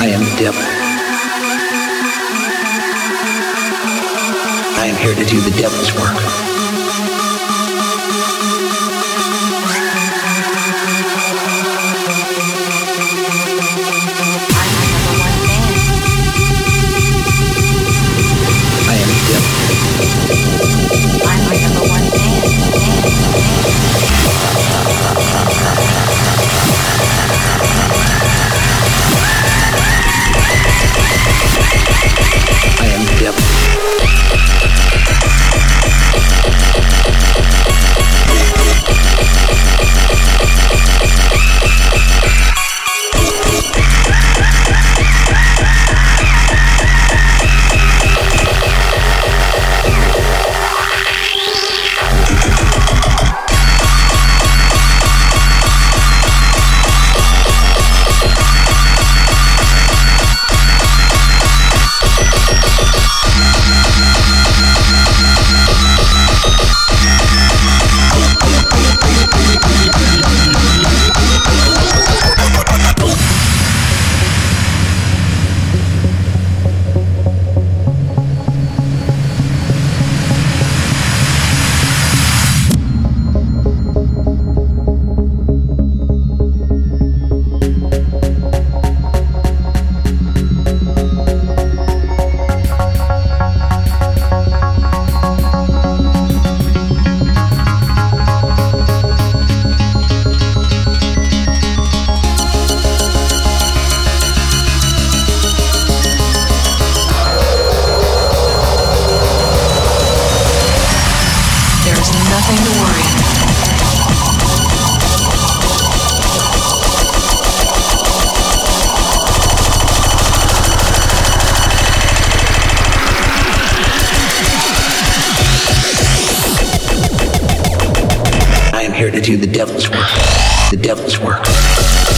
I am the devil. I am here to do the devil's work. Here to do the devil's work. The devil's work.